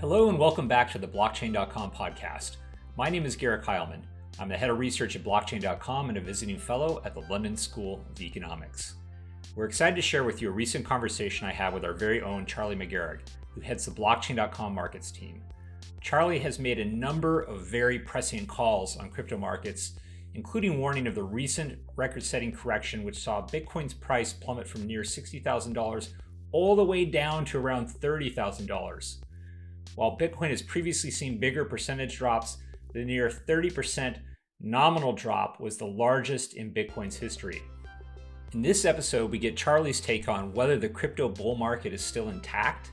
Hello and welcome back to the Blockchain.com podcast. My name is Garrick Hileman. I'm the head of research at Blockchain.com and a visiting fellow at the London School of Economics. We're excited to share with you a recent conversation I had with our very own Charlie McGarraugh, who heads the Blockchain.com markets team. Charlie has made a number of very prescient calls on crypto markets, including warning of the recent record setting correction, which saw Bitcoin's price plummet from near $60,000 all the way down to around $30,000. While Bitcoin has previously seen bigger percentage drops, the near 30% nominal drop was the largest in Bitcoin's history. In this episode, we get Charlie's take on whether the crypto bull market is still intact.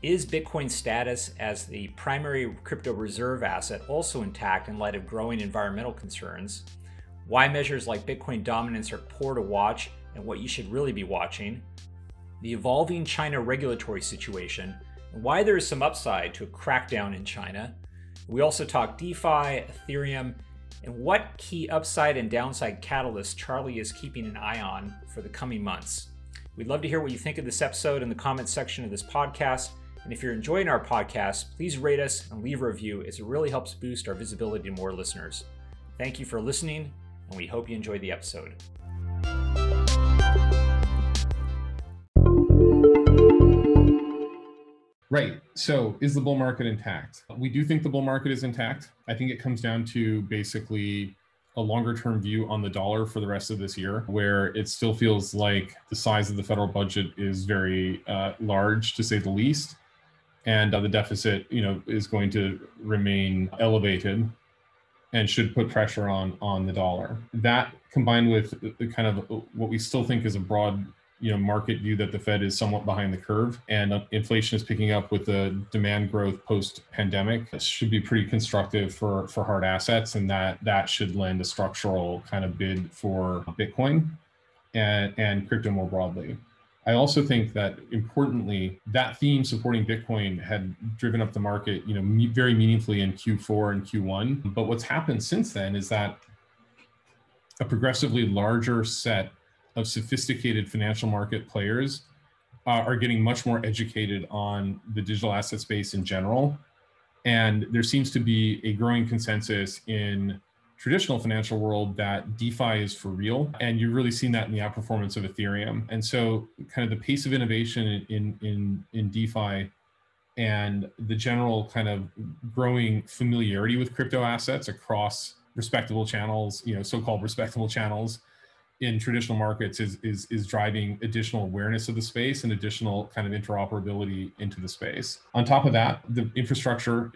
Is Bitcoin's status as the primary crypto reserve asset also intact in light of growing environmental concerns? Why measures like Bitcoin dominance are poor to watch and what you should really be watching? The evolving China regulatory situation, why there is some upside to a crackdown in China. We also talk DeFi, Ethereum, and what key upside and downside catalysts Charlie is keeping an eye on for the coming months. We'd love to hear what you think of this episode in the comments section of this podcast. And if you're enjoying our podcast, please rate us and leave a review as it really helps boost our visibility to more listeners. Thank you for listening, and we hope you enjoyed the episode. Right. So, is the bull market intact? We do think the bull market is intact. I think it comes down to basically a longer term view on the dollar for the rest of this year, where it still feels like the size of the federal budget is very uh, large, to say the least, and uh, the deficit, you know, is going to remain elevated and should put pressure on on the dollar. That combined with the kind of what we still think is a broad you know market view that the Fed is somewhat behind the curve and uh, inflation is picking up with the demand growth post pandemic this should be pretty constructive for for hard assets and that that should lend a structural kind of bid for Bitcoin and and crypto more broadly. I also think that importantly, that theme supporting Bitcoin had driven up the market, you know, very meaningfully in Q4 and Q1. But what's happened since then is that a progressively larger set of sophisticated financial market players uh, are getting much more educated on the digital asset space in general. And there seems to be a growing consensus in traditional financial world that DeFi is for real. And you've really seen that in the outperformance of Ethereum. And so kind of the pace of innovation in, in, in DeFi and the general kind of growing familiarity with crypto assets across respectable channels, you know, so-called respectable channels in traditional markets is, is, is driving additional awareness of the space and additional kind of interoperability into the space. On top of that, the infrastructure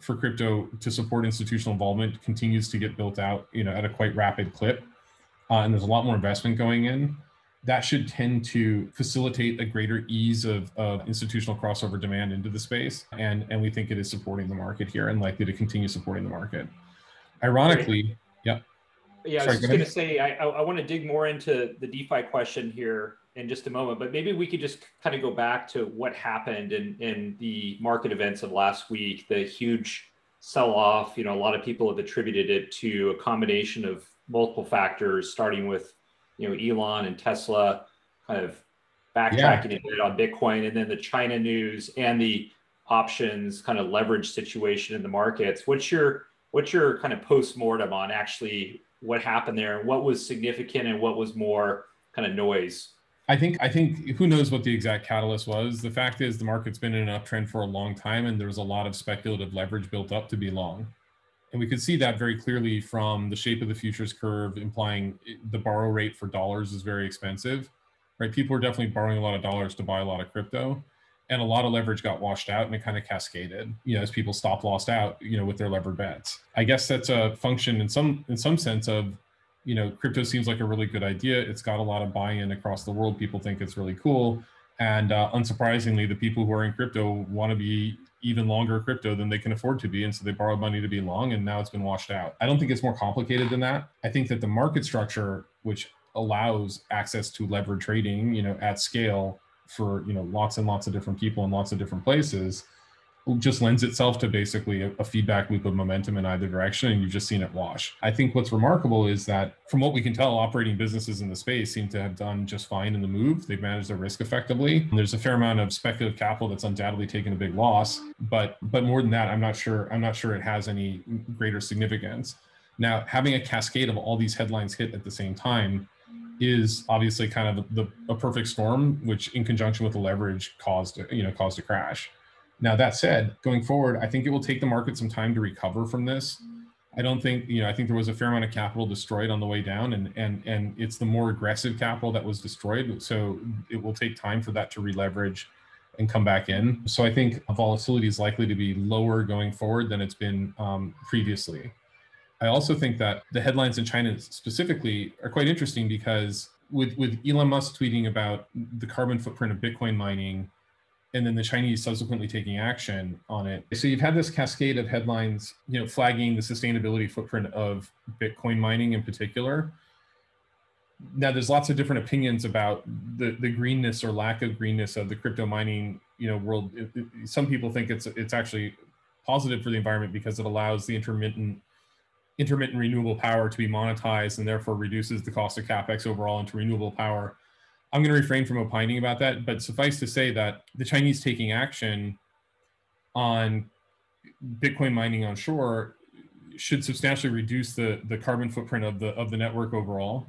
for crypto to support institutional involvement continues to get built out, you know, at a quite rapid clip. Uh, and there's a lot more investment going in. That should tend to facilitate a greater ease of, of institutional crossover demand into the space. And, and we think it is supporting the market here and likely to continue supporting the market. Ironically, yep. Yeah, I was just going to say, I, I, I want to dig more into the DeFi question here in just a moment, but maybe we could just kind of go back to what happened in, in the market events of last week, the huge sell off. You know, a lot of people have attributed it to a combination of multiple factors, starting with, you know, Elon and Tesla kind of backtracking yeah. a bit on Bitcoin, and then the China news and the options kind of leverage situation in the markets. What's your what's your kind of post mortem on actually what happened there what was significant and what was more kind of noise? I think I think who knows what the exact catalyst was. The fact is the market's been in an uptrend for a long time and there was a lot of speculative leverage built up to be long. And we could see that very clearly from the shape of the futures curve implying the borrow rate for dollars is very expensive. Right? People are definitely borrowing a lot of dollars to buy a lot of crypto and a lot of leverage got washed out and it kind of cascaded you know as people stop lost out you know with their levered bets. I guess that's a function in some in some sense of you know crypto seems like a really good idea. It's got a lot of buy-in across the world. People think it's really cool. And uh, unsurprisingly the people who are in crypto want to be even longer crypto than they can afford to be. And so they borrowed money to be long and now it's been washed out. I don't think it's more complicated than that. I think that the market structure which allows access to levered trading you know at scale for you know lots and lots of different people in lots of different places just lends itself to basically a, a, feedback loop of momentum in either direction and you've just seen it wash. I think what's remarkable is that from what we can tell operating businesses in the space seem to have done just fine in the move. They've managed their risk effectively. And there's a fair amount of speculative capital that's undoubtedly taken a big loss but but more than that i'm not sure i'm not sure it has any greater significance. Now having a cascade of all these headlines hit at the same time is obviously kind of the, a perfect storm which in conjunction with the leverage caused you know caused a crash now, that said, going forward, I think it will take the market some time to recover from this. I don't think, you know, I think there was a fair amount of capital destroyed on the way down and and and it's the more aggressive capital that was destroyed. So it will take time for that to releverage and come back in. So I think volatility is likely to be lower going forward than it's been um, previously. I also think that the headlines in China specifically are quite interesting because with with Elon Musk tweeting about the carbon footprint of Bitcoin mining and then the Chinese subsequently taking action on it. So you've had this cascade of headlines, you know, flagging the sustainability footprint of Bitcoin mining in particular. Now there's lots of different opinions about the, the greenness or lack of greenness of the crypto mining, you know, world. It, it, some people think it's it's actually positive for the environment because it allows the intermittent intermittent renewable power to be monetized and therefore reduces the cost of capex overall into renewable power. I'm going to refrain from opining about that, but suffice to say that the Chinese taking action on Bitcoin mining on shore should substantially reduce the the carbon footprint of the of the network overall,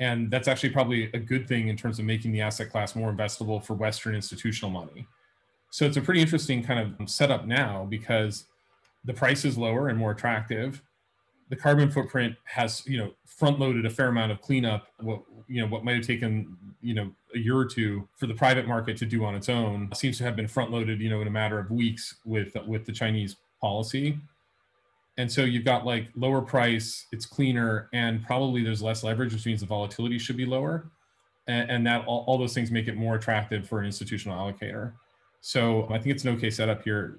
and that's actually probably a good thing in terms of making the asset class more investable for Western institutional money. So it's a pretty interesting kind of setup now because the price is lower and more attractive the carbon footprint has you know front loaded a fair amount of cleanup what you know what might have taken you know a year or two for the private market to do on its own seems to have been front loaded you know in a matter of weeks with with the chinese policy. And so you've got like lower price it's cleaner and probably there's less leverage which means the volatility should be lower. And, and that all, all those things make it more attractive for an institutional allocator so I think it's an okay setup here.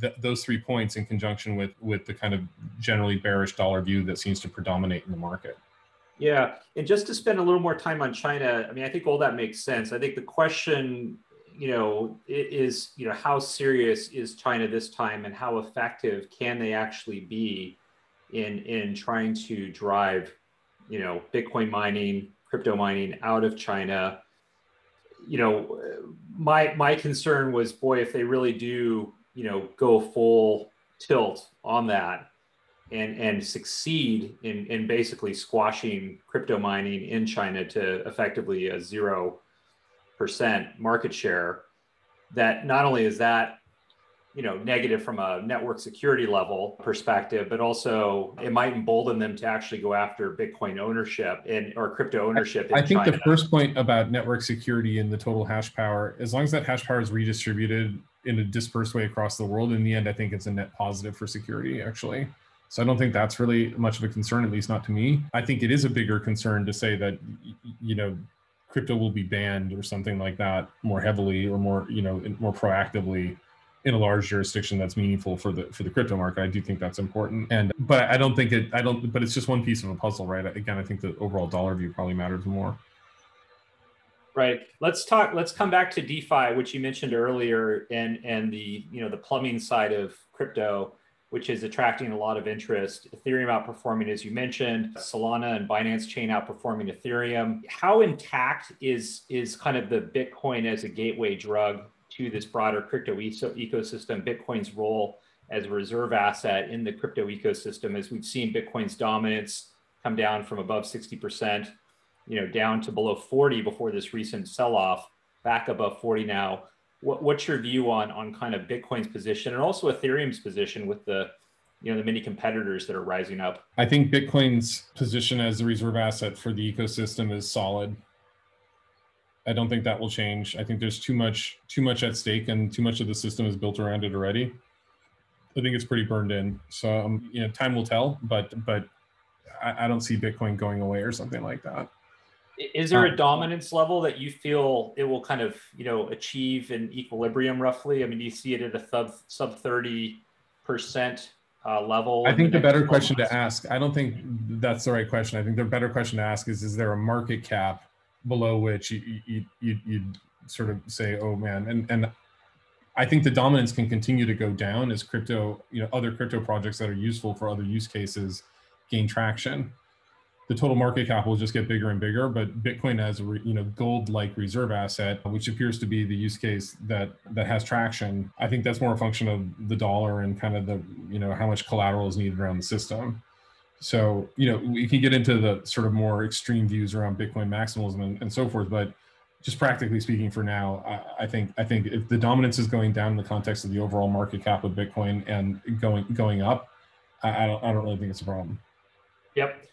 Th- those three points in conjunction with with the kind of generally bearish dollar view that seems to predominate in the market. Yeah, and just to spend a little more time on China, I mean, I think all that makes sense. I think the question, you know, is you know how serious is China this time, and how effective can they actually be in in trying to drive, you know, Bitcoin mining, crypto mining out of China you know, my my concern was, boy, if they really do, you know, go full tilt on that and and succeed in in basically squashing crypto mining in China to effectively a zero percent market share, that not only is that you know negative from a network security level perspective but also it might embolden them to actually go after bitcoin ownership and or crypto ownership i, I think China. the first point about network security and the total hash power as long as that hash power is redistributed in a dispersed way across the world in the end i think it's a net positive for security actually so i don't think that's really much of a concern at least not to me i think it is a bigger concern to say that you know crypto will be banned or something like that more heavily or more you know more proactively in a large jurisdiction that's meaningful for the for the crypto market. I do think that's important. And but I don't think it I don't but it's just one piece of a puzzle, right? Again, I think the overall dollar view probably matters more. Right. Let's talk let's come back to DeFi, which you mentioned earlier and and the, you know, the plumbing side of crypto which is attracting a lot of interest. Ethereum outperforming, as you mentioned, Solana and Binance Chain outperforming Ethereum. How intact is is kind of the Bitcoin as a gateway drug to this broader crypto ecosystem, Bitcoin's role as a reserve asset in the crypto ecosystem, as we've seen Bitcoin's dominance come down from above 60%, you know, down to below 40 before this recent sell-off, back above 40 now. What, what's your view on on kind of Bitcoin's position and also Ethereum's position with the you know the many competitors that are rising up? I think Bitcoin's position as a reserve asset for the ecosystem is solid. I don't think that will change. I think there's too much too much at stake, and too much of the system is built around it already. I think it's pretty burned in. So um, you know, time will tell. But but I, I, don't see Bitcoin going away or something like that. Is there a um, dominance level that you feel it will kind of you know achieve an equilibrium roughly? I mean, do you see it at a sub sub thirty percent uh, level? I think the, the better question months? to ask. I don't think that's the right question. I think the better question to ask is: Is there a market cap below which you, you, you, you'd sort of say, oh man, and, and I think the dominance can continue to go down as crypto, you know, other crypto projects that are useful for other use cases gain traction. The total market cap will just get bigger and bigger, but Bitcoin as a you know gold-like reserve asset, which appears to be the use case that that has traction. I think that's more a function of the dollar and kind of the you know how much collateral is needed around the system. So you know we can get into the sort of more extreme views around Bitcoin maximalism and, and so forth, but just practically speaking for now I, I, think i think if the dominance is going down in the context of the overall market cap of bitcoin and going going up i, I don't i don't really think it's a problem. Yep.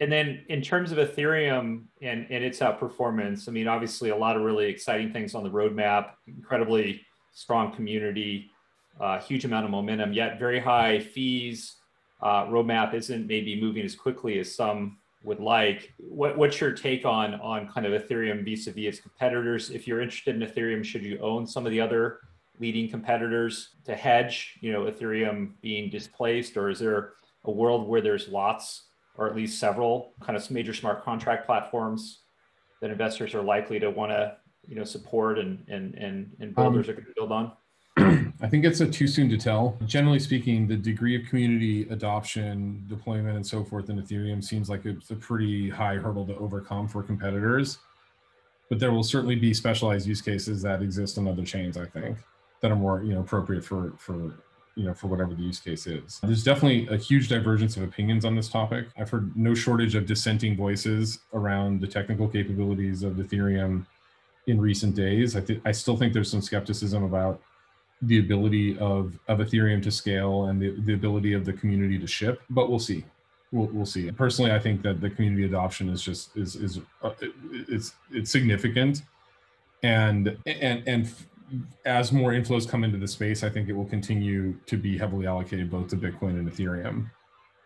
And then in terms of ethereum and and its outperformance i mean obviously a lot of really exciting things on the roadmap incredibly strong community uh, huge amount of momentum yet very high fees uh, roadmap isn't maybe moving as quickly as some would like. What, what's your take on on kind of Ethereum vis-a-vis its competitors? If you're interested in Ethereum, should you own some of the other leading competitors to hedge? You know, Ethereum being displaced, or is there a world where there's lots, or at least several, kind of major smart contract platforms that investors are likely to want to you know support and and and, and builders um, are going to build on? I think it's a too soon to tell. Generally speaking, the degree of community adoption, deployment, and so forth in Ethereum seems like it's a pretty high hurdle to overcome for competitors. But there will certainly be specialized use cases that exist on other chains, I think, that are more you know appropriate for for you know for whatever the use case is. There's definitely a huge divergence of opinions on this topic. I've heard no shortage of dissenting voices around the technical capabilities of Ethereum in recent days. I, th- I still think there's some skepticism about the ability of of Ethereum to scale and the, the ability of the community to ship, but we'll see. We'll, we'll see. Personally, I think that the community adoption is just is is uh, it's it's significant, and and and as more inflows come into the space, I think it will continue to be heavily allocated both to Bitcoin and Ethereum.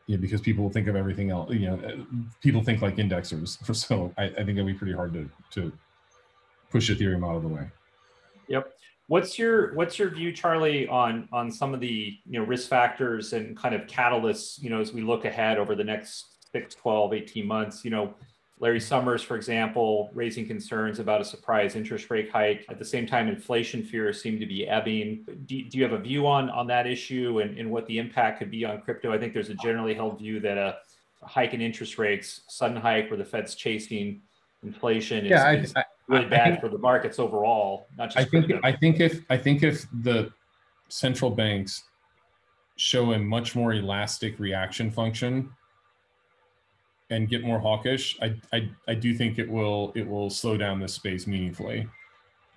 Yeah, because people think of everything else. You know, people think like indexers. So I, I think it'll be pretty hard to to push Ethereum out of the way. Yep. What's your what's your view, Charlie, on on some of the you know risk factors and kind of catalysts, you know, as we look ahead over the next 6, 12, 18 months, you know, Larry Summers, for example, raising concerns about a surprise interest rate hike. At the same time, inflation fears seem to be ebbing. Do, do you have a view on, on that issue and, and what the impact could be on crypto? I think there's a generally held view that a, hike in interest rates, sudden hike where the Fed's chasing inflation is, yeah, I, is really I, bad I think, for the markets overall. Not just I think I think if I think if the central banks show a much more elastic reaction function and get more hawkish, I, I I do think it will it will slow down this space meaningfully.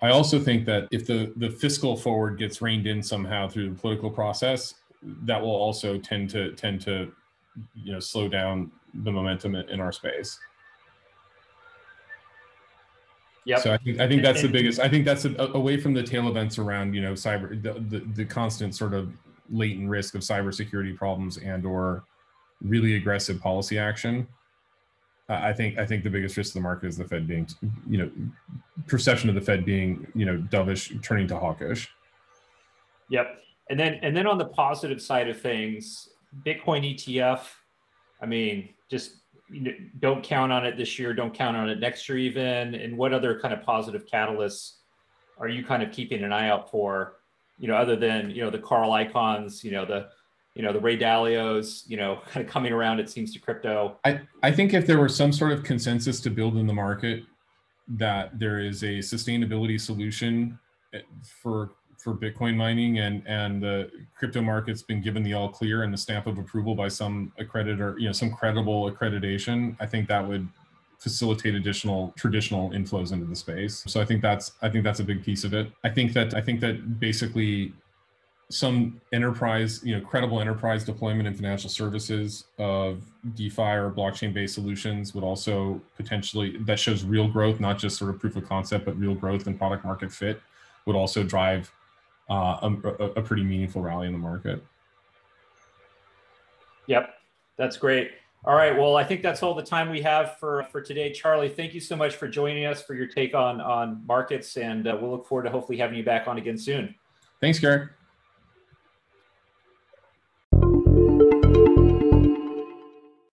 I also think that if the the fiscal forward gets reined in somehow through the political process, that will also tend to tend to you know slow down the momentum in our space. Yep. So I think I think that's the biggest. I think that's a, away from the tail events around you know cyber the, the, the constant sort of latent risk of cybersecurity problems and or really aggressive policy action. I think I think the biggest risk to the market is the Fed being you know perception of the Fed being you know dovish turning to hawkish. Yep. And then and then on the positive side of things, Bitcoin ETF. I mean, just don't count on it this year, don't count on it next year even? And what other kind of positive catalysts are you kind of keeping an eye out for, you know, other than, you know, the Carl Icahns, you know, the, you know, the Ray Dalios, you know, kind of coming around, it seems to crypto? I, I think if there were some sort of consensus to build in the market that there is a sustainability solution eh, for for Bitcoin mining and and the crypto market's been given the all clear and the stamp of approval by some accreditor, you know, some credible accreditation, I think that would facilitate additional traditional inflows into the space. So I think that's I think that's a big piece of it. I think that I think that basically some enterprise, you know, credible enterprise deployment in financial services of DeFi or blockchain based solutions would also potentially that shows real growth, not just sort of proof of concept, but real growth and product market fit would also drive uh, a, a pretty meaningful rally in the market. Yep, that's great. All right. Well, I think that's all the time we have for for today, Charlie. Thank you so much for joining us for your take on on markets, and uh, we'll look forward to hopefully having you back on again soon. Thanks, Garrett.